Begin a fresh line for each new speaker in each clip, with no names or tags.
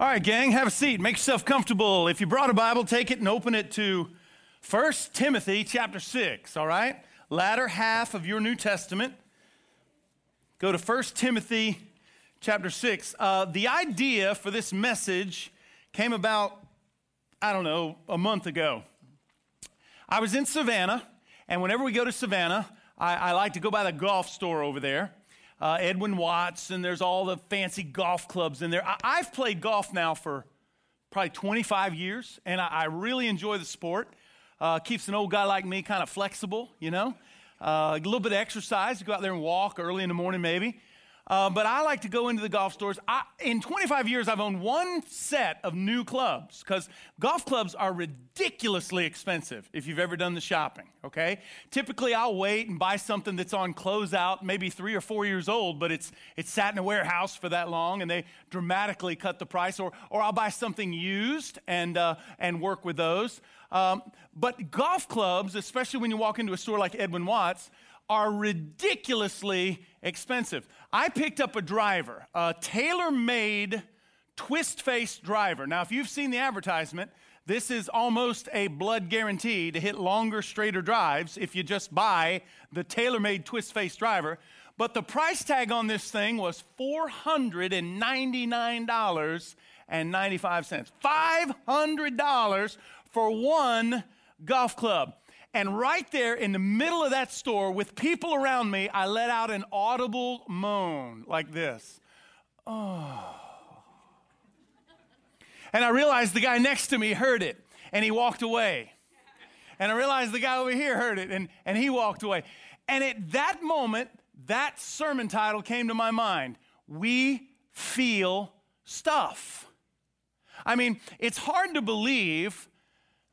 All right, gang, have a seat. Make yourself comfortable. If you brought a Bible, take it and open it to 1 Timothy chapter 6, all right? Latter half of your New Testament. Go to 1 Timothy chapter 6. Uh, the idea for this message came about, I don't know, a month ago. I was in Savannah, and whenever we go to Savannah, I, I like to go by the golf store over there uh, Edwin Watts, and there's all the fancy golf clubs in there. I, have played golf now for probably 25 years, and I, I really enjoy the sport. Uh, keeps an old guy like me kind of flexible, you know. Uh, a little bit of exercise, go out there and walk early in the morning, maybe. Uh, but I like to go into the golf stores. I, in 25 years, I've owned one set of new clubs because golf clubs are ridiculously expensive if you've ever done the shopping, okay? Typically, I'll wait and buy something that's on closeout, maybe three or four years old, but it's, it's sat in a warehouse for that long and they dramatically cut the price. Or, or I'll buy something used and, uh, and work with those. Um, but golf clubs, especially when you walk into a store like Edwin Watts, are ridiculously expensive. I picked up a driver, a TaylorMade twist face driver. Now, if you've seen the advertisement, this is almost a blood guarantee to hit longer, straighter drives if you just buy the TaylorMade twist face driver. But the price tag on this thing was $499.95. $500 for one golf club. And right there in the middle of that store with people around me, I let out an audible moan like this. Oh. And I realized the guy next to me heard it and he walked away. And I realized the guy over here heard it and, and he walked away. And at that moment, that sermon title came to my mind We Feel Stuff. I mean, it's hard to believe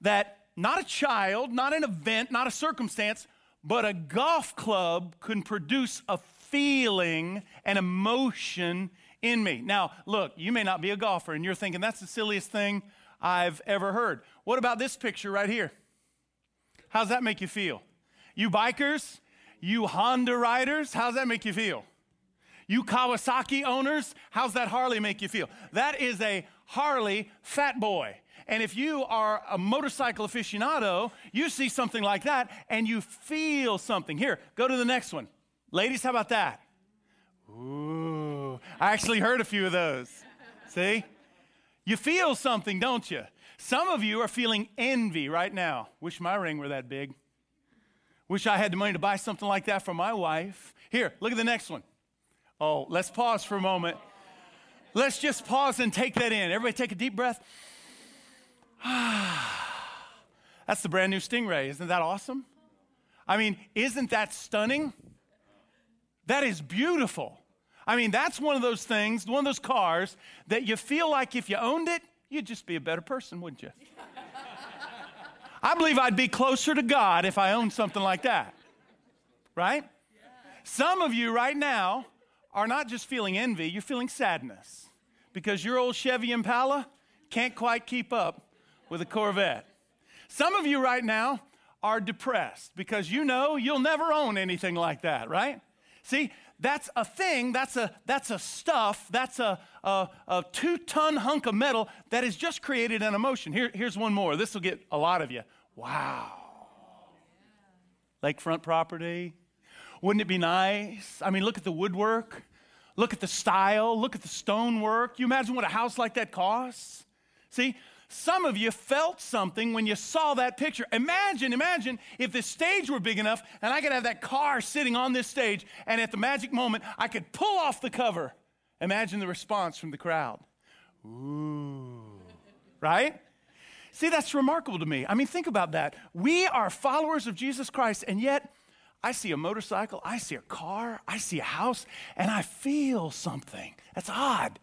that not a child, not an event, not a circumstance, but a golf club can produce a feeling, an emotion in me. Now, look, you may not be a golfer and you're thinking that's the silliest thing I've ever heard. What about this picture right here? How's that make you feel? You bikers, you Honda riders, how's that make you feel? You Kawasaki owners, how's that Harley make you feel? That is a Harley fat boy. And if you are a motorcycle aficionado, you see something like that and you feel something. Here, go to the next one. Ladies, how about that? Ooh, I actually heard a few of those. See? You feel something, don't you? Some of you are feeling envy right now. Wish my ring were that big. Wish I had the money to buy something like that for my wife. Here, look at the next one. Oh, let's pause for a moment. Let's just pause and take that in. Everybody take a deep breath. That's the brand new Stingray. Isn't that awesome? I mean, isn't that stunning? That is beautiful. I mean, that's one of those things, one of those cars that you feel like if you owned it, you'd just be a better person, wouldn't you? I believe I'd be closer to God if I owned something like that. Right? Some of you right now are not just feeling envy, you're feeling sadness because your old Chevy Impala can't quite keep up with a Corvette. Some of you right now are depressed because you know you'll never own anything like that, right? See, that's a thing, that's a, that's a stuff, that's a, a, a two ton hunk of metal that has just created an emotion. Here, here's one more. This will get a lot of you. Wow. Lakefront property. Wouldn't it be nice? I mean, look at the woodwork, look at the style, look at the stonework. You imagine what a house like that costs? See, some of you felt something when you saw that picture. Imagine, imagine if the stage were big enough and I could have that car sitting on this stage and at the magic moment I could pull off the cover. Imagine the response from the crowd. Ooh. Right? See, that's remarkable to me. I mean, think about that. We are followers of Jesus Christ, and yet I see a motorcycle, I see a car, I see a house, and I feel something. That's odd.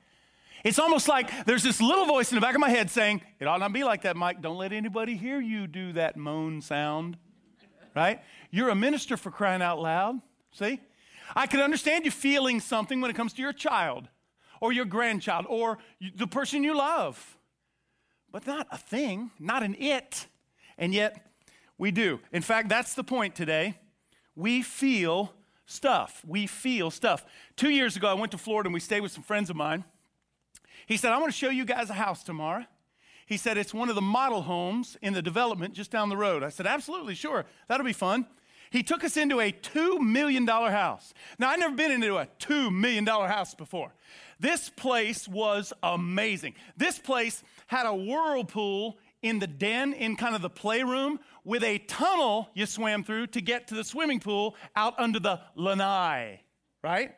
It's almost like there's this little voice in the back of my head saying, It ought not be like that, Mike. Don't let anybody hear you do that moan sound. Right? You're a minister for crying out loud. See? I can understand you feeling something when it comes to your child or your grandchild or the person you love, but not a thing, not an it. And yet, we do. In fact, that's the point today. We feel stuff. We feel stuff. Two years ago, I went to Florida and we stayed with some friends of mine. He said, I want to show you guys a house tomorrow. He said, It's one of the model homes in the development just down the road. I said, Absolutely, sure. That'll be fun. He took us into a $2 million house. Now, I've never been into a $2 million house before. This place was amazing. This place had a whirlpool in the den, in kind of the playroom, with a tunnel you swam through to get to the swimming pool out under the lanai, right?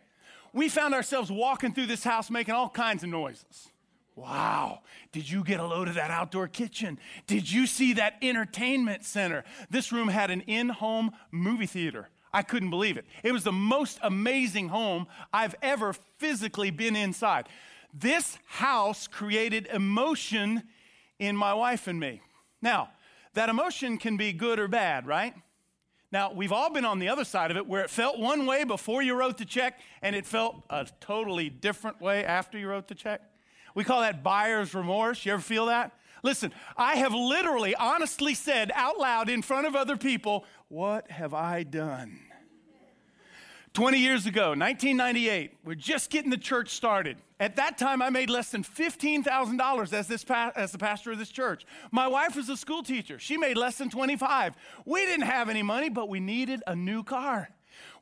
We found ourselves walking through this house making all kinds of noises. Wow. Did you get a load of that outdoor kitchen? Did you see that entertainment center? This room had an in home movie theater. I couldn't believe it. It was the most amazing home I've ever physically been inside. This house created emotion in my wife and me. Now, that emotion can be good or bad, right? Now, we've all been on the other side of it where it felt one way before you wrote the check and it felt a totally different way after you wrote the check. We call that buyer's remorse. You ever feel that? Listen, I have literally, honestly said out loud in front of other people, What have I done? 20 years ago, 1998, we're just getting the church started. At that time, I made less than $15,000 as, pa- as the pastor of this church. My wife was a school teacher. She made less than 25. We didn't have any money, but we needed a new car.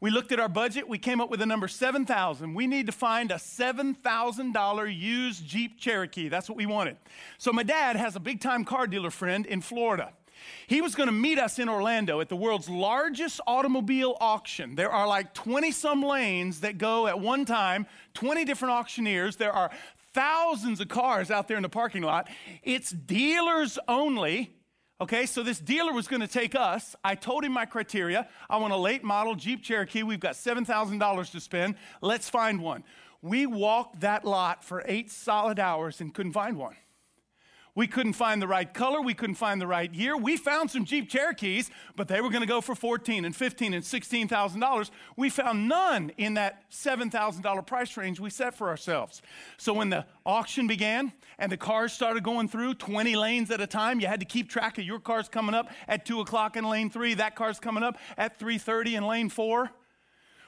We looked at our budget. We came up with a number 7,000. We need to find a $7,000 used Jeep Cherokee. That's what we wanted. So my dad has a big time car dealer friend in Florida. He was going to meet us in Orlando at the world's largest automobile auction. There are like 20 some lanes that go at one time, 20 different auctioneers. There are thousands of cars out there in the parking lot. It's dealers only. Okay, so this dealer was going to take us. I told him my criteria. I want a late model Jeep Cherokee. We've got $7,000 to spend. Let's find one. We walked that lot for eight solid hours and couldn't find one. We couldn't find the right color. We couldn't find the right year. We found some Jeep Cherokees, but they were going to go for 14 and 15 and 16,000 dollars. We found none in that $7,000 price range we set for ourselves. So when the auction began and the cars started going through 20 lanes at a time, you had to keep track of your cars coming up at two o'clock in lane three. That car's coming up at 3:30 in lane four.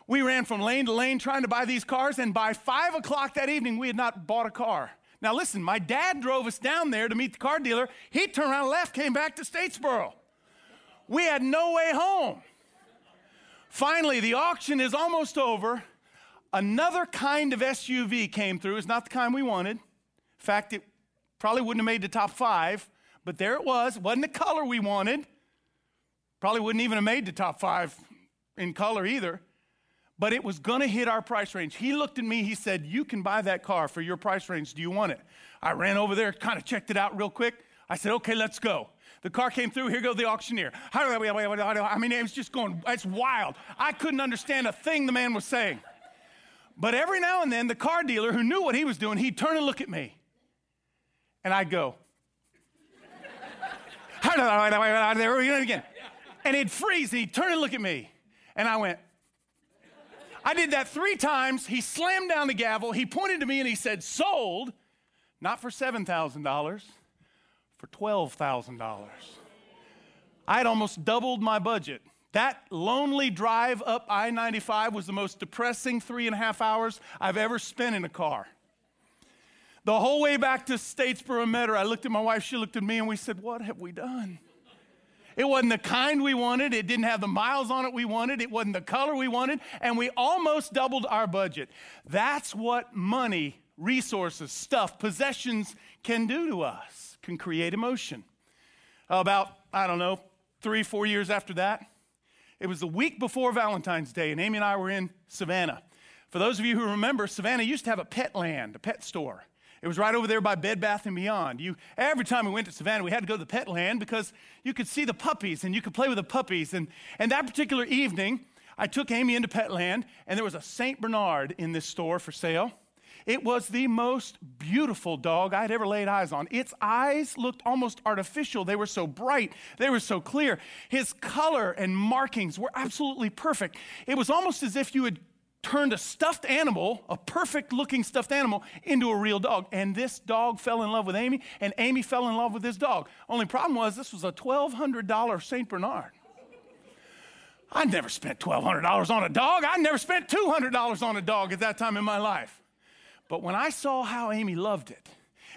We ran from lane to lane trying to buy these cars, and by five o'clock that evening, we had not bought a car. Now, listen, my dad drove us down there to meet the car dealer. He turned around, left, came back to Statesboro. We had no way home. Finally, the auction is almost over. Another kind of SUV came through. It's not the kind we wanted. In fact, it probably wouldn't have made the top five, but there it was. It wasn't the color we wanted. Probably wouldn't even have made the top five in color either but it was going to hit our price range. He looked at me, he said, You can buy that car for your price range. Do you want it? I ran over there, kind of checked it out real quick. I said, Okay, let's go. The car came through. Here goes the auctioneer. I mean, it was just going, it's wild. I couldn't understand a thing the man was saying. But every now and then, the car dealer who knew what he was doing, he'd turn and look at me. And I'd go, there we go again. And he'd freeze and he'd turn and look at me. And I went, I did that three times. He slammed down the gavel. He pointed to me and he said, Sold, not for $7,000, for $12,000. I had almost doubled my budget. That lonely drive up I 95 was the most depressing three and a half hours I've ever spent in a car. The whole way back to Statesboro met her, I looked at my wife, she looked at me, and we said, What have we done? It wasn't the kind we wanted. It didn't have the miles on it we wanted. It wasn't the color we wanted. And we almost doubled our budget. That's what money, resources, stuff, possessions can do to us, can create emotion. About, I don't know, three, four years after that, it was the week before Valentine's Day, and Amy and I were in Savannah. For those of you who remember, Savannah used to have a Petland, a pet store. It was right over there by Bed Bath and Beyond. You, every time we went to Savannah, we had to go to the Petland because you could see the puppies and you could play with the puppies. And, and that particular evening, I took Amy into Petland, and there was a St. Bernard in this store for sale. It was the most beautiful dog I'd ever laid eyes on. Its eyes looked almost artificial. They were so bright, they were so clear. His color and markings were absolutely perfect. It was almost as if you had turned a stuffed animal, a perfect looking stuffed animal, into a real dog. And this dog fell in love with Amy, and Amy fell in love with this dog. Only problem was this was a $1,200 St. Bernard. I never spent $1,200 on a dog. I never spent $200 on a dog at that time in my life. But when I saw how Amy loved it,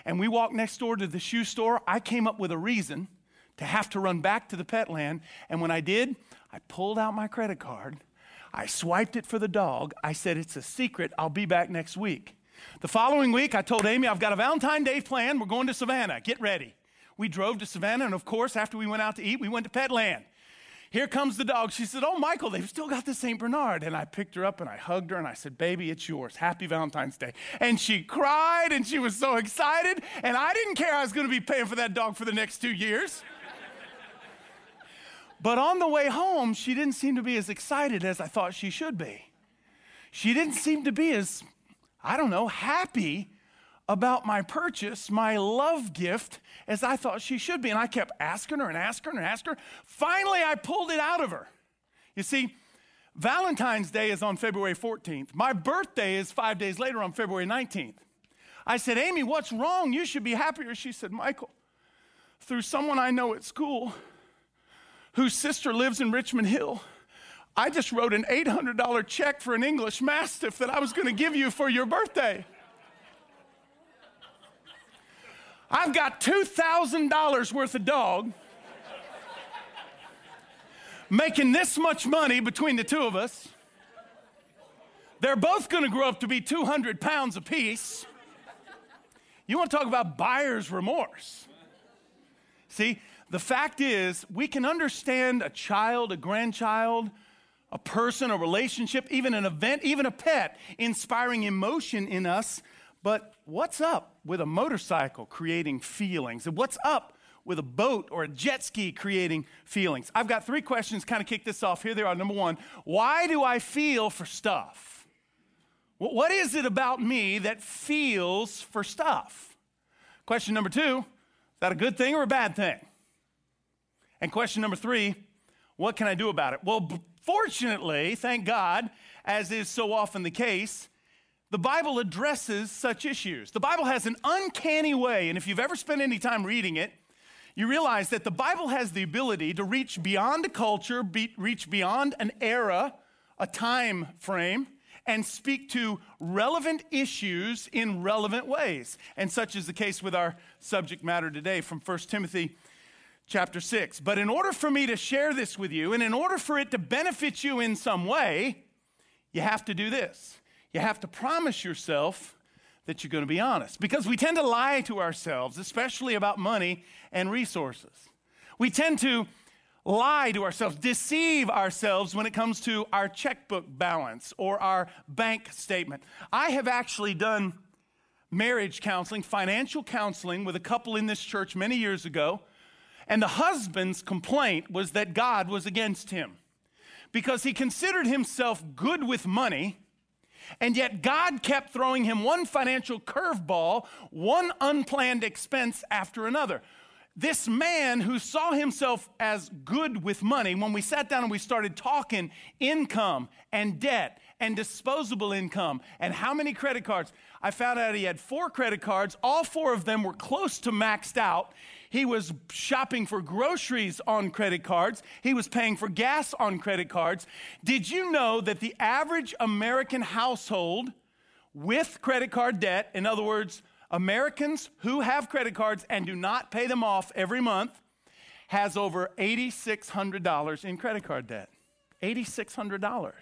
and we walked next door to the shoe store, I came up with a reason to have to run back to the Petland. And when I did, I pulled out my credit card. I swiped it for the dog. I said, It's a secret. I'll be back next week. The following week, I told Amy, I've got a Valentine Day plan. We're going to Savannah. Get ready. We drove to Savannah, and of course, after we went out to eat, we went to Petland. Here comes the dog. She said, Oh, Michael, they've still got the St. Bernard. And I picked her up and I hugged her and I said, Baby, it's yours. Happy Valentine's Day. And she cried and she was so excited. And I didn't care I was going to be paying for that dog for the next two years. But on the way home, she didn't seem to be as excited as I thought she should be. She didn't seem to be as, I don't know, happy about my purchase, my love gift, as I thought she should be. And I kept asking her and asking her and asking her. Finally, I pulled it out of her. You see, Valentine's Day is on February 14th. My birthday is five days later on February 19th. I said, Amy, what's wrong? You should be happier. She said, Michael, through someone I know at school whose sister lives in Richmond Hill, I just wrote an $800 check for an English Mastiff that I was going to give you for your birthday. I've got $2,000 worth of dog making this much money between the two of us. They're both going to grow up to be 200 pounds apiece. You want to talk about buyer's remorse? See, the fact is, we can understand a child, a grandchild, a person, a relationship, even an event, even a pet, inspiring emotion in us but what's up with a motorcycle creating feelings? And what's up with a boat or a jet ski creating feelings? I've got three questions, kind of kick this off. Here they are. Number one, why do I feel for stuff? What is it about me that feels for stuff? Question number two, is that a good thing or a bad thing? And question number three, what can I do about it? Well, fortunately, thank God, as is so often the case, the Bible addresses such issues. The Bible has an uncanny way, and if you've ever spent any time reading it, you realize that the Bible has the ability to reach beyond a culture, be, reach beyond an era, a time frame, and speak to relevant issues in relevant ways. And such is the case with our subject matter today from 1 Timothy chapter 6. But in order for me to share this with you, and in order for it to benefit you in some way, you have to do this you have to promise yourself that you're going to be honest because we tend to lie to ourselves, especially about money and resources. We tend to lie to ourselves, deceive ourselves when it comes to our checkbook balance or our bank statement. I have actually done marriage counseling, financial counseling with a couple in this church many years ago, and the husband's complaint was that God was against him because he considered himself good with money and yet, God kept throwing him one financial curveball, one unplanned expense after another. This man who saw himself as good with money, when we sat down and we started talking income and debt and disposable income and how many credit cards, I found out he had four credit cards. All four of them were close to maxed out. He was shopping for groceries on credit cards. He was paying for gas on credit cards. Did you know that the average American household with credit card debt, in other words, Americans who have credit cards and do not pay them off every month, has over $8,600 in credit card debt? $8,600.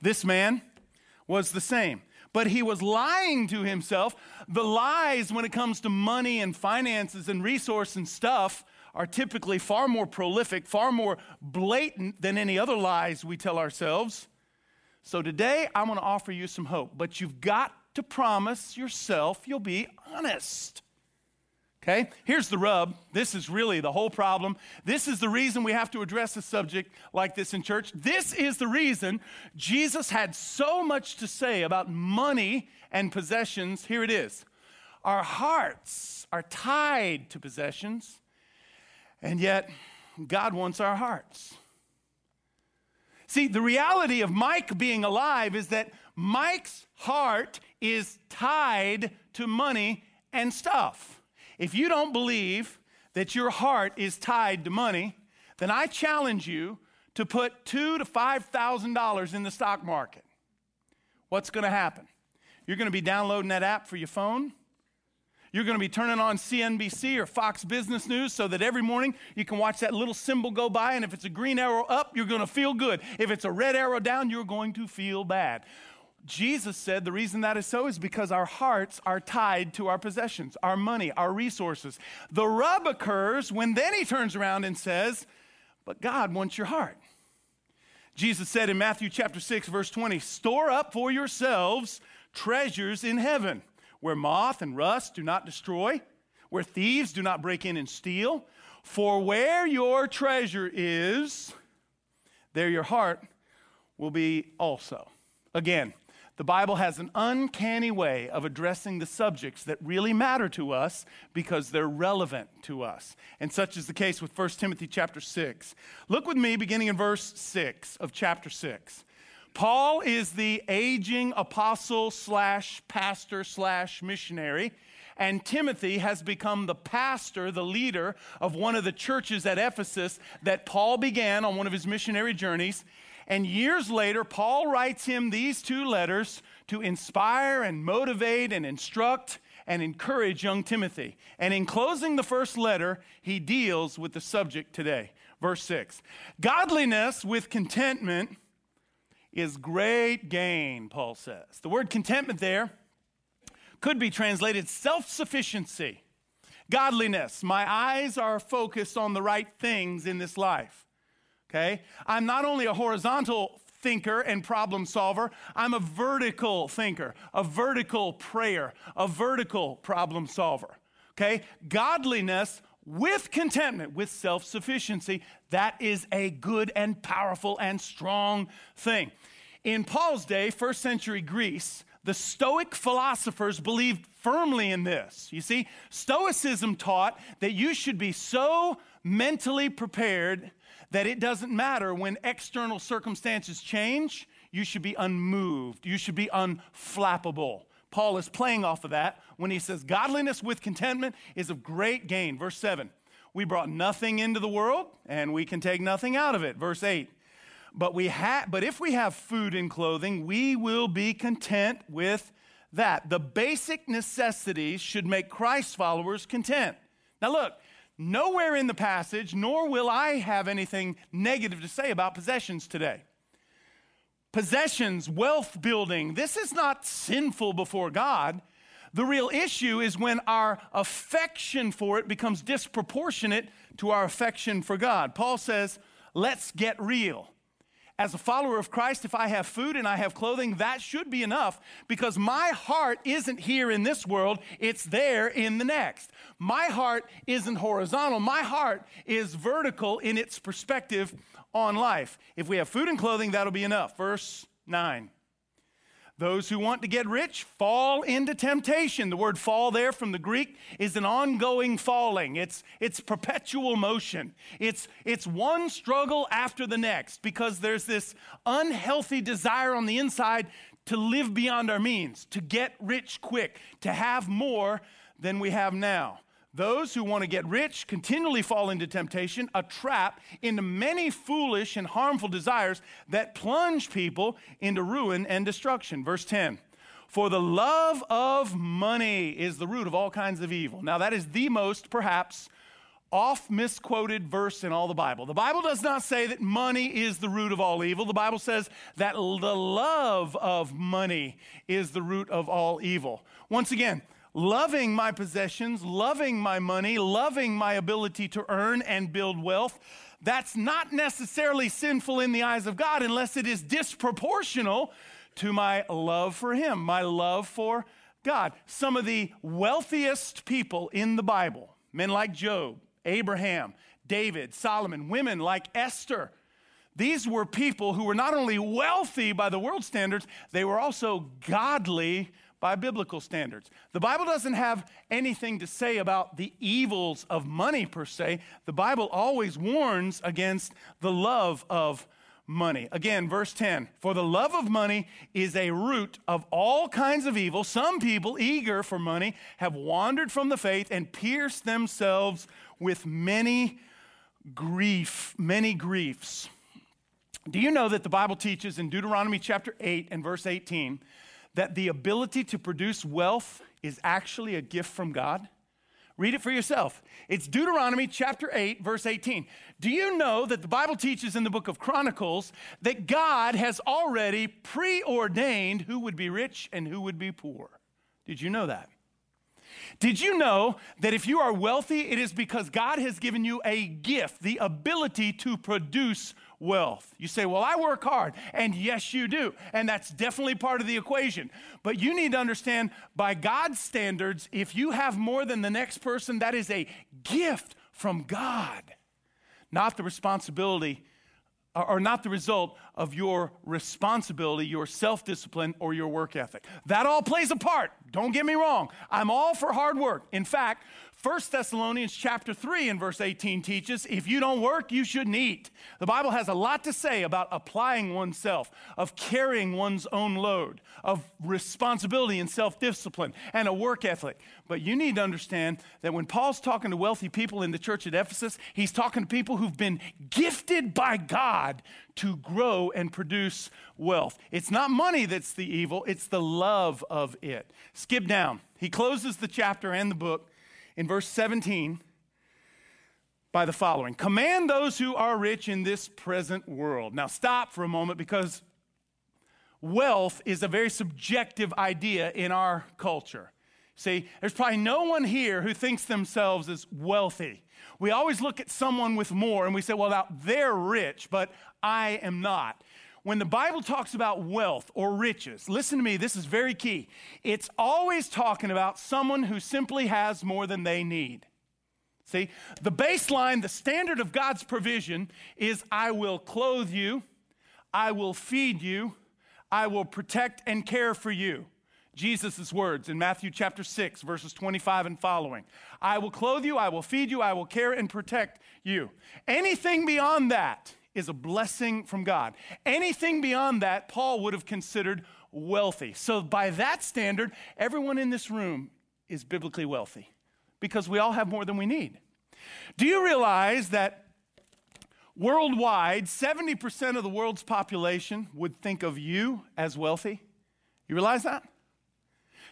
This man was the same but he was lying to himself. The lies, when it comes to money and finances and resource and stuff, are typically far more prolific, far more blatant than any other lies we tell ourselves. So today, I'm going to offer you some hope, but you've got to promise yourself you'll be honest. Okay? Here's the rub. This is really the whole problem. This is the reason we have to address a subject like this in church. This is the reason Jesus had so much to say about money and possessions. Here it is. Our hearts are tied to possessions, and yet God wants our hearts. See, the reality of Mike being alive is that Mike's heart is tied to money and stuff. If you don't believe that your heart is tied to money, then I challenge you to put two to five thousand dollars in the stock market. What's going to happen? You're going to be downloading that app for your phone. You're going to be turning on CNBC or Fox Business News so that every morning you can watch that little symbol go by. And if it's a green arrow up, you're going to feel good. If it's a red arrow down, you're going to feel bad. Jesus said the reason that is so is because our hearts are tied to our possessions, our money, our resources. The rub occurs when then he turns around and says, But God wants your heart. Jesus said in Matthew chapter 6, verse 20, Store up for yourselves treasures in heaven, where moth and rust do not destroy, where thieves do not break in and steal. For where your treasure is, there your heart will be also. Again, the Bible has an uncanny way of addressing the subjects that really matter to us because they're relevant to us. And such is the case with 1 Timothy chapter 6. Look with me beginning in verse 6 of chapter 6. Paul is the aging apostle slash pastor slash missionary and Timothy has become the pastor, the leader of one of the churches at Ephesus that Paul began on one of his missionary journeys. And years later, Paul writes him these two letters to inspire and motivate and instruct and encourage young Timothy. And in closing the first letter, he deals with the subject today. Verse 6 Godliness with contentment is great gain, Paul says. The word contentment there could be translated self sufficiency. Godliness. My eyes are focused on the right things in this life okay? I'm not only a horizontal thinker and problem solver, I'm a vertical thinker, a vertical prayer, a vertical problem solver, okay? Godliness with contentment, with self sufficiency, that is a good and powerful and strong thing. In Paul's day, first century Greece, the Stoic philosophers believed firmly in this. You see, Stoicism taught that you should be so mentally prepared that it doesn't matter when external circumstances change, you should be unmoved, you should be unflappable. Paul is playing off of that when he says, Godliness with contentment is of great gain. Verse 7, we brought nothing into the world and we can take nothing out of it. Verse 8, but, we ha- but if we have food and clothing, we will be content with that. The basic necessities should make Christ followers content. Now, look, Nowhere in the passage, nor will I have anything negative to say about possessions today. Possessions, wealth building, this is not sinful before God. The real issue is when our affection for it becomes disproportionate to our affection for God. Paul says, let's get real as a follower of Christ, if I have food and I have clothing, that should be enough because my heart isn't here in this world, it's there in the next. My heart isn't horizontal, my heart is vertical in its perspective on life. If we have food and clothing, that'll be enough. Verse 9. Those who want to get rich fall into temptation. The word fall there from the Greek is an ongoing falling. It's, it's perpetual motion. It's, it's one struggle after the next because there's this unhealthy desire on the inside to live beyond our means, to get rich quick, to have more than we have now. Those who want to get rich continually fall into temptation, a trap into many foolish and harmful desires that plunge people into ruin and destruction. Verse 10 For the love of money is the root of all kinds of evil. Now, that is the most, perhaps, off misquoted verse in all the Bible. The Bible does not say that money is the root of all evil. The Bible says that the love of money is the root of all evil. Once again, loving my possessions, loving my money, loving my ability to earn and build wealth, that's not necessarily sinful in the eyes of God unless it is disproportional to my love for Him, my love for God. Some of the wealthiest people in the Bible, men like Job, Abraham, David, Solomon, women like Esther, these were people who were not only wealthy by the world standards, they were also godly by biblical standards. The Bible doesn't have anything to say about the evils of money per se. The Bible always warns against the love of money. Again, verse 10 For the love of money is a root of all kinds of evil. Some people, eager for money, have wandered from the faith and pierced themselves with many grief, many griefs. Do you know that the Bible teaches in Deuteronomy chapter 8 and verse 18 that the ability to produce wealth is actually a gift from God? Read it for yourself. It's Deuteronomy chapter 8, verse 18. Do you know that the Bible teaches in the book of Chronicles that God has already preordained who would be rich and who would be poor? Did you know that? Did you know that if you are wealthy, it is because God has given you a gift, the ability to produce wealth. You say, Well, I work hard. And yes, you do. And that's definitely part of the equation. But you need to understand by God's standards, if you have more than the next person, that is a gift from God, not the responsibility or not the result of your responsibility, your self discipline, or your work ethic. That all plays a part. Don't get me wrong. I'm all for hard work. In fact, 1 Thessalonians chapter 3 and verse 18 teaches if you don't work, you shouldn't eat. The Bible has a lot to say about applying oneself, of carrying one's own load, of responsibility and self discipline, and a work ethic. But you need to understand that when Paul's talking to wealthy people in the church at Ephesus, he's talking to people who've been gifted by God to grow and produce wealth. It's not money that's the evil, it's the love of it. Skip down. He closes the chapter and the book in verse 17 by the following Command those who are rich in this present world. Now, stop for a moment because wealth is a very subjective idea in our culture. See, there's probably no one here who thinks themselves as wealthy. We always look at someone with more and we say, well, now they're rich, but I am not when the Bible talks about wealth or riches, listen to me, this is very key. It's always talking about someone who simply has more than they need. See, the baseline, the standard of God's provision is I will clothe you, I will feed you, I will protect and care for you. Jesus' words in Matthew chapter 6, verses 25 and following. I will clothe you, I will feed you, I will care and protect you. Anything beyond that, is a blessing from God. Anything beyond that, Paul would have considered wealthy. So, by that standard, everyone in this room is biblically wealthy because we all have more than we need. Do you realize that worldwide, 70% of the world's population would think of you as wealthy? You realize that?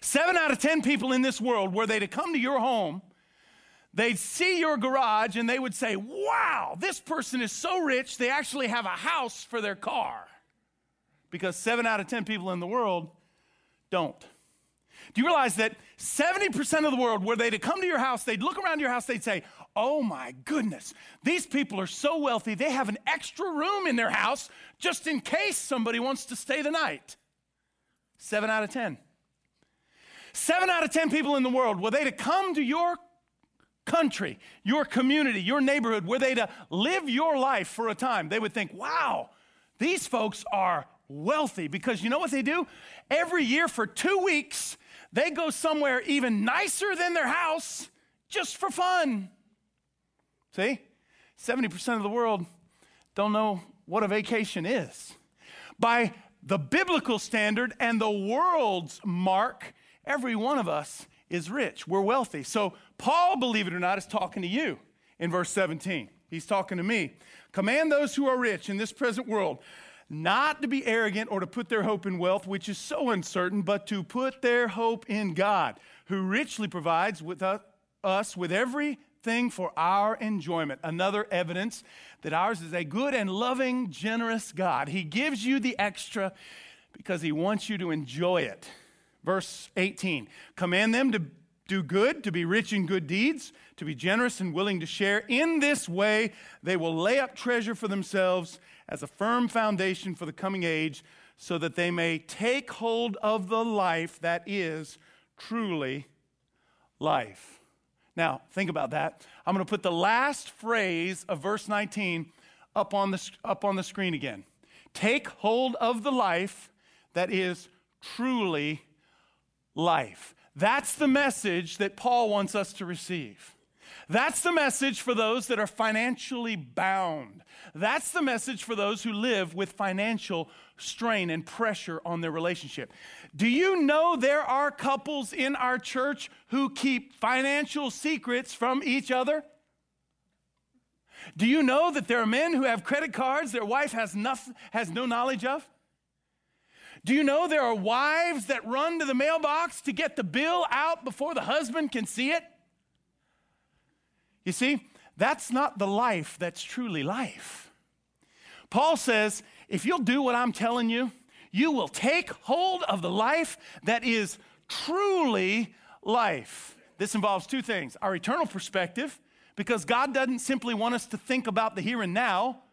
Seven out of 10 people in this world, were they to come to your home they'd see your garage and they would say, Wow, this person is so rich, they actually have a house for their car. Because seven out of 10 people in the world don't. Do you realize that 70% of the world, were they to come to your house, they'd look around your house, they'd say, Oh my goodness, these people are so wealthy, they have an extra room in their house just in case somebody wants to stay the night. Seven out of 10. Seven out of 10 people in the world, were they to come to your country, your community, your neighborhood, were they to live your life for a time, they would think, wow, these folks are wealthy because you know what they do? Every year for two weeks, they go somewhere even nicer than their house just for fun. See? 70% of the world don't know what a vacation is. By the biblical standard and the world's mark, every one of us is rich. We're wealthy. So, Paul, believe it or not, is talking to you in verse 17. He's talking to me. Command those who are rich in this present world not to be arrogant or to put their hope in wealth, which is so uncertain, but to put their hope in God, who richly provides with us with everything for our enjoyment. Another evidence that ours is a good and loving, generous God. He gives you the extra because he wants you to enjoy it. Verse 18 Command them to do good, to be rich in good deeds, to be generous and willing to share. In this way, they will lay up treasure for themselves as a firm foundation for the coming age, so that they may take hold of the life that is truly life. Now, think about that. I'm going to put the last phrase of verse 19 up on the, up on the screen again. Take hold of the life that is truly life. That's the message that Paul wants us to receive. That's the message for those that are financially bound. That's the message for those who live with financial strain and pressure on their relationship. Do you know there are couples in our church who keep financial secrets from each other? Do you know that there are men who have credit cards their wife has, nothing, has no knowledge of? Do you know there are wives that run to the mailbox to get the bill out before the husband can see it? You see, that's not the life that's truly life. Paul says, if you'll do what I'm telling you, you will take hold of the life that is truly life. This involves two things our eternal perspective, because God doesn't simply want us to think about the here and now,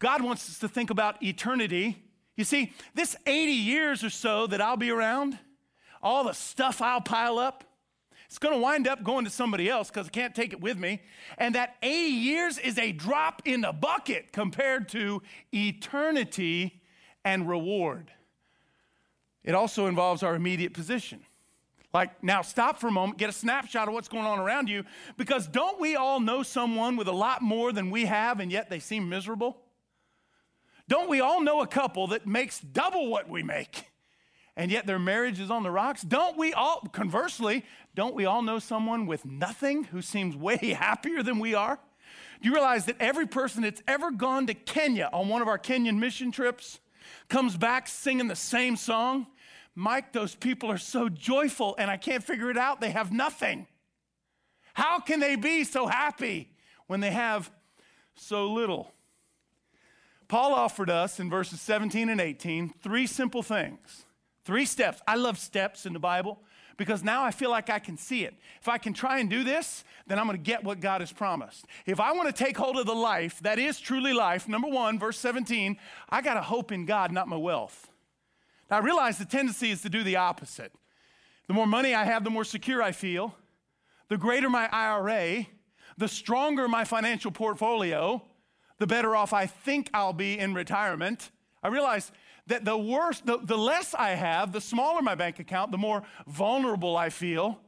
God wants us to think about eternity. You see, this 80 years or so that I'll be around, all the stuff I'll pile up, it's going to wind up going to somebody else because I can't take it with me. And that 80 years is a drop in the bucket compared to eternity and reward. It also involves our immediate position. Like, now stop for a moment, get a snapshot of what's going on around you, because don't we all know someone with a lot more than we have and yet they seem miserable? Don't we all know a couple that makes double what we make and yet their marriage is on the rocks? Don't we all, conversely, don't we all know someone with nothing who seems way happier than we are? Do you realize that every person that's ever gone to Kenya on one of our Kenyan mission trips comes back singing the same song? Mike, those people are so joyful and I can't figure it out. They have nothing. How can they be so happy when they have so little? Paul offered us in verses 17 and 18 three simple things, three steps. I love steps in the Bible because now I feel like I can see it. If I can try and do this, then I'm going to get what God has promised. If I want to take hold of the life that is truly life, number one, verse 17, I got to hope in God, not my wealth. Now I realize the tendency is to do the opposite. The more money I have, the more secure I feel. The greater my IRA, the stronger my financial portfolio, the better off I think I'll be in retirement. I realize that the worse, the, the less I have, the smaller my bank account, the more vulnerable I feel.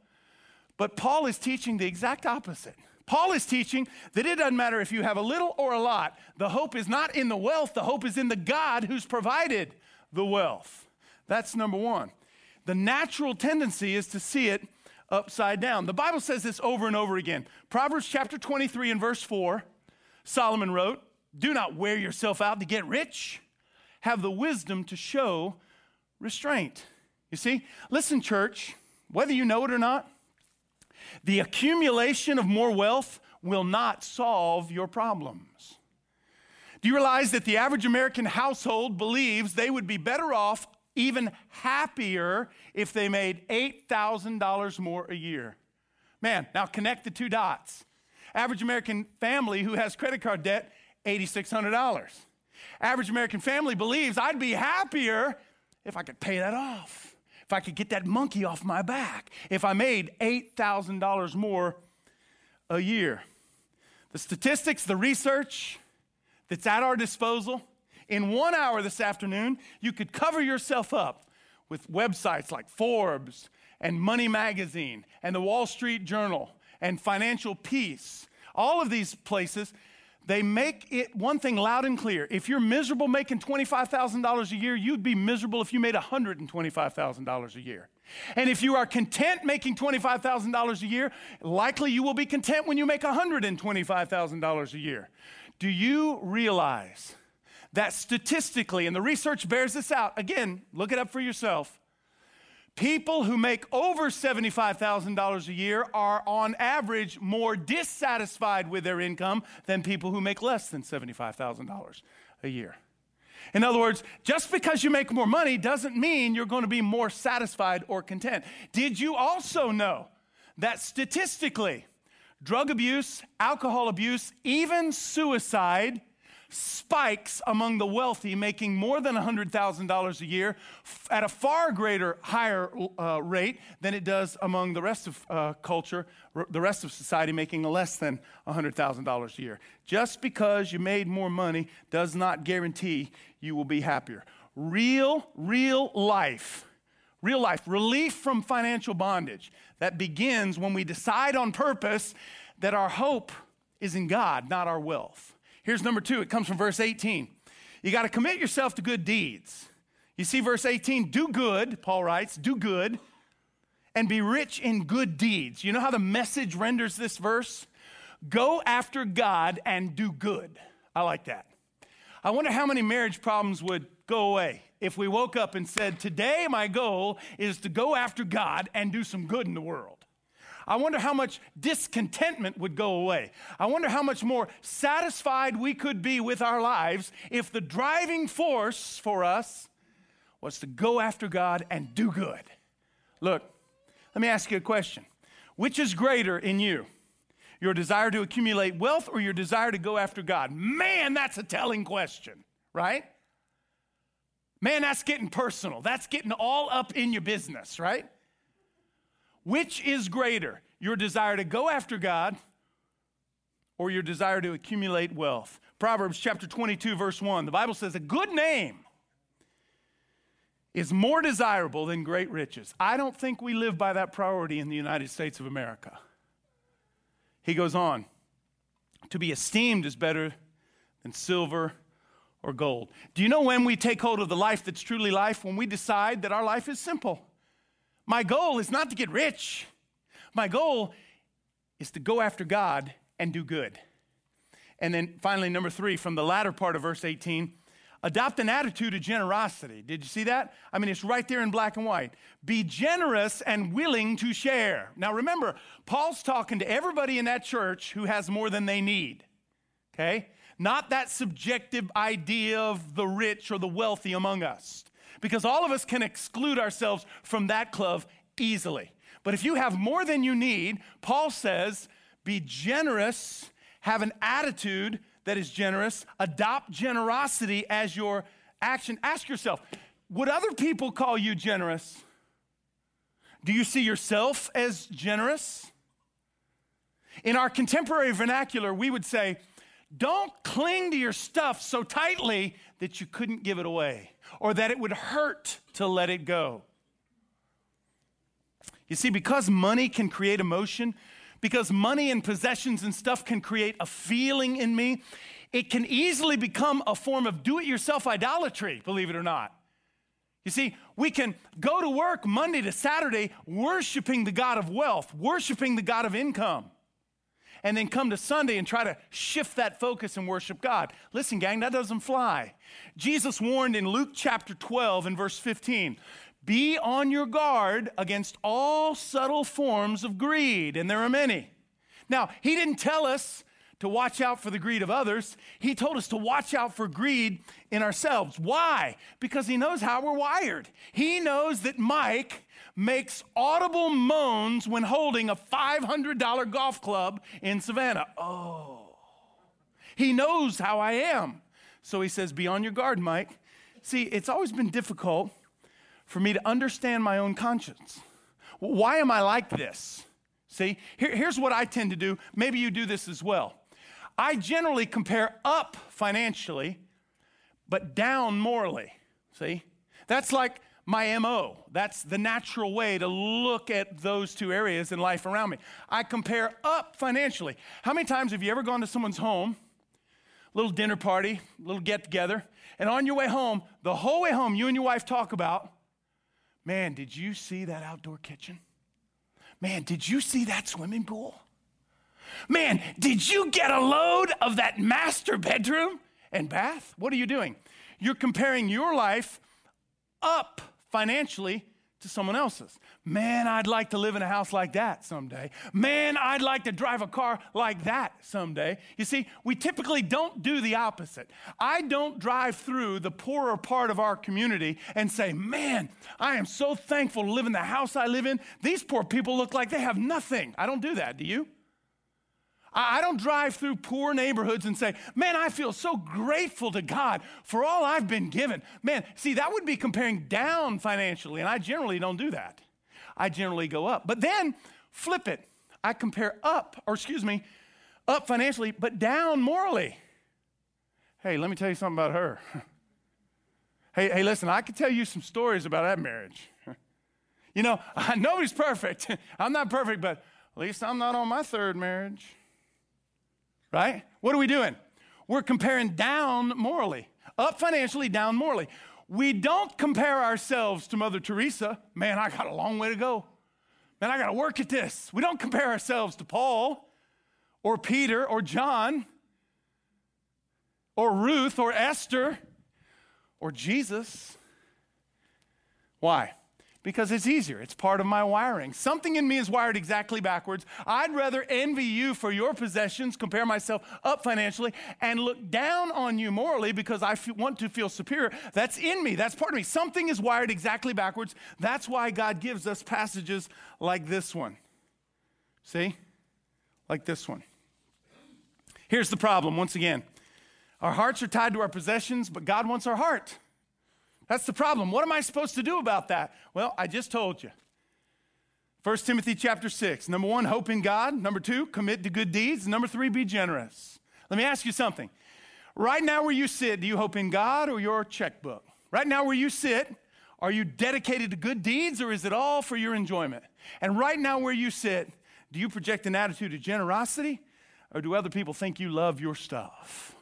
But Paul is teaching the exact opposite. Paul is teaching that it doesn't matter if you have a little or a lot. The hope is not in the wealth, the hope is in the God who's provided the wealth. That's number one. The natural tendency is to see it upside down. The Bible says this over and over again. Proverbs chapter 23 and verse 4 Solomon wrote, Do not wear yourself out to get rich. Have the wisdom to show restraint. You see, listen, church, whether you know it or not, the accumulation of more wealth will not solve your problems. Do you realize that the average American household believes they would be better off, even happier, if they made $8,000 more a year? Man, now connect the two dots. Average American family who has credit card debt, $8,600. Average American family believes I'd be happier if I could pay that off, if I could get that monkey off my back, if I made $8,000 more a year. The statistics, the research that's at our disposal, in one hour this afternoon, you could cover yourself up with websites like Forbes and Money Magazine and the Wall Street Journal and Financial Peace. All of these places, they make it one thing loud and clear. If you're miserable making $25,000 a year, you'd be miserable if you made $125,000 a year. And if you are content making $25,000 a year, likely you will be content when you make $125,000 a year. Do you realize that statistically, and the research bears this out, again, look it up for yourself, People who make over $75,000 a year are on average more dissatisfied with their income than people who make less than $75,000 a year. In other words, just because you make more money doesn't mean you're going to be more satisfied or content. Did you also know that statistically, drug abuse, alcohol abuse, even suicide spikes among the wealthy making more than $100,000 a year at a far greater, higher uh, rate than it does among the rest of uh, culture, r- the rest of society making less than $100,000 a year. Just because you made more money does not guarantee you will be happier. Real, real life, real life, relief from financial bondage that begins when we decide on purpose that our hope is in God, not our wealth. Here's number two it comes from verse 18. You got to commit yourself to good deeds. You see, verse 18 do good, Paul writes, do good, and be rich in good deeds. You know how the message renders this verse? Go after God and do good. I like that. I wonder how many marriage problems would go away if we woke up and said, Today my goal is to go after God and do some good in the world? I wonder how much discontentment would go away. I wonder how much more satisfied we could be with our lives if the driving force for us was to go after God and do good. Look, let me ask you a question. Which is greater in you? Your desire to accumulate wealth or your desire to go after God? Man, that's a telling question, right? Man, that's getting personal. That's getting all up in your business, right? Which is greater, your desire to go after God or your desire to accumulate wealth? Proverbs chapter 22, verse 1, the Bible says, A good name is more desirable than great riches. I don't think we live by that priority in the United States of America. He goes on, To be esteemed is better than silver or gold. Do you know when we take hold of the life that's truly life? When we decide that our life is simple. My goal is not to get rich. My goal is to go after God and do good. And then finally, number three, from the latter part of verse 18, adopt an attitude of generosity. Did you see that? I mean, it's right there in black and white. Be generous and willing to share. Now, remember, Paul's talking to everybody in that church who has more than they need, okay? Not that subjective idea of the rich or the wealthy among us because all of us can exclude ourselves from that club easily. But if you have more than you need, Paul says, be generous, have an attitude that is generous, adopt generosity as your action. Ask yourself, would other people call you generous? Do you see yourself as generous? In our contemporary vernacular, we would say, don't cling to your stuff so tightly that you couldn't give it away or that it would hurt to let it go. You see, because money can create emotion, because money and possessions and stuff can create a feeling in me, it can easily become a form of do it yourself idolatry, believe it or not. You see, we can go to work Monday to Saturday worshiping the God of wealth, worshiping the God of income and then come to Sunday and try to shift that focus and worship God. Listen, gang, that doesn't fly. Jesus warned in Luke chapter 12 and verse 15 be on your guard against all subtle forms of greed, and there are many. Now, he didn't tell us to watch out for the greed of others. He told us to watch out for greed in ourselves. Why? Because he knows how we're wired. He knows that Mike makes audible moans when holding a $500 golf club in Savannah. Oh, he knows how I am. So he says, Be on your guard, Mike. See, it's always been difficult for me to understand my own conscience. Why am I like this? See, Here, here's what I tend to do. Maybe you do this as well. I generally compare up financially, but down morally. See? That's like my MO. That's the natural way to look at those two areas in life around me. I compare up financially. How many times have you ever gone to someone's home, little dinner party, little get together, and on your way home, the whole way home, you and your wife talk about, man, did you see that outdoor kitchen? Man, did you see that swimming pool? Man, did you get a load of that master bedroom and bath? What are you doing? You're comparing your life up financially to someone else's. Man, I'd like to live in a house like that someday. Man, I'd like to drive a car like that someday. You see, we typically don't do the opposite. I don't drive through the poorer part of our community and say, Man, I am so thankful to live in the house I live in. These poor people look like they have nothing. I don't do that, do you? I don't drive through poor neighborhoods and say, Man, I feel so grateful to God for all I've been given. Man, see, that would be comparing down financially, and I generally don't do that. I generally go up. But then flip it. I compare up, or excuse me, up financially, but down morally. Hey, let me tell you something about her. hey, hey, listen, I could tell you some stories about that marriage. you know, nobody's perfect. I'm not perfect, but at least I'm not on my third marriage right? What are we doing? We're comparing down morally, up financially, down morally. We don't compare ourselves to Mother Teresa. Man, I got a long way to go. Man, I got to work at this. We don't compare ourselves to Paul or Peter or John or Ruth or Esther or Jesus. Why? Because it's easier. It's part of my wiring. Something in me is wired exactly backwards. I'd rather envy you for your possessions, compare myself up financially, and look down on you morally because I want to feel superior. That's in me. That's part of me. Something is wired exactly backwards. That's why God gives us passages like this one. See? Like this one. Here's the problem once again our hearts are tied to our possessions, but God wants our heart. That's the problem. What am I supposed to do about that? Well, I just told you. 1 Timothy chapter 6. Number one, hope in God. Number two, commit to good deeds. Number three, be generous. Let me ask you something. Right now, where you sit, do you hope in God or your checkbook? Right now, where you sit, are you dedicated to good deeds or is it all for your enjoyment? And right now, where you sit, do you project an attitude of generosity or do other people think you love your stuff?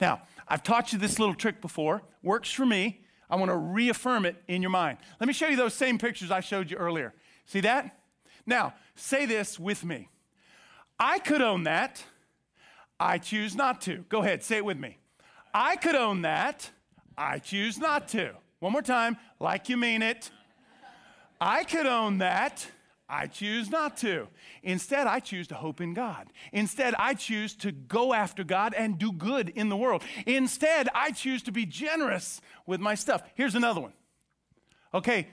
Now, I've taught you this little trick before, works for me. I want to reaffirm it in your mind. Let me show you those same pictures I showed you earlier. See that? Now, say this with me. I could own that. I choose not to. Go ahead, say it with me. I could own that. I choose not to. One more time, like you mean it. I could own that. I choose not to. Instead, I choose to hope in God. Instead, I choose to go after God and do good in the world. Instead, I choose to be generous with my stuff. Here's another one. Okay,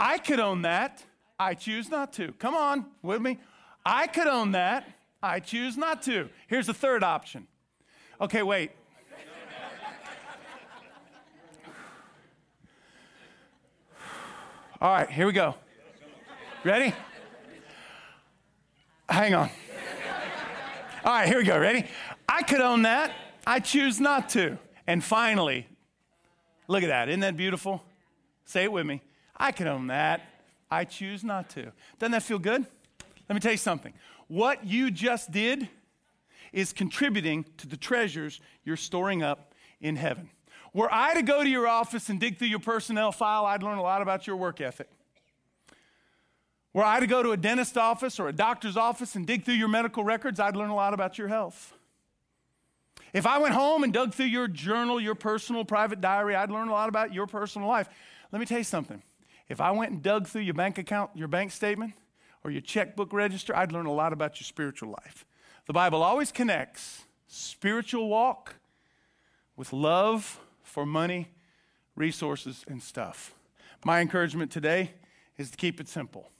I could own that. I choose not to. Come on with me. I could own that. I choose not to. Here's the third option. Okay, wait. All right, here we go. Ready? Hang on. All right, here we go. Ready? I could own that. I choose not to. And finally, look at that. Isn't that beautiful? Say it with me. I could own that. I choose not to. Doesn't that feel good? Let me tell you something. What you just did is contributing to the treasures you're storing up in heaven. Were I to go to your office and dig through your personnel file, I'd learn a lot about your work ethic. Were I to go to a dentist office or a doctor's office and dig through your medical records, I'd learn a lot about your health. If I went home and dug through your journal, your personal private diary, I'd learn a lot about your personal life. Let me tell you something. If I went and dug through your bank account, your bank statement, or your checkbook register, I'd learn a lot about your spiritual life. The Bible always connects spiritual walk with love for money, resources, and stuff. My encouragement today is to keep it simple.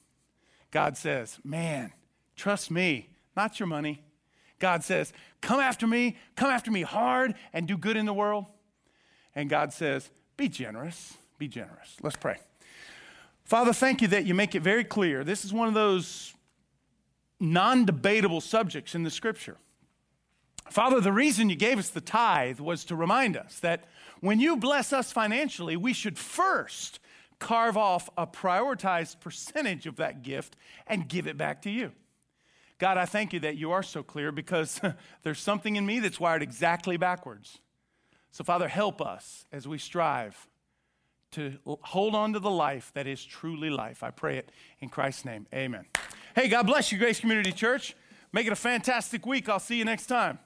God says, Man, trust me, not your money. God says, Come after me, come after me hard and do good in the world. And God says, Be generous, be generous. Let's pray. Father, thank you that you make it very clear. This is one of those non debatable subjects in the scripture. Father, the reason you gave us the tithe was to remind us that when you bless us financially, we should first carve off a prioritized percentage of that gift and give it back to you. God, I thank you that you are so clear because there's something in me that's wired exactly backwards. So, Father, help us as we strive to hold on to the life that is truly life. I pray it in Christ's name. Amen. Hey, God bless you, Grace Community Church. Make it a fantastic week. I'll see you next time.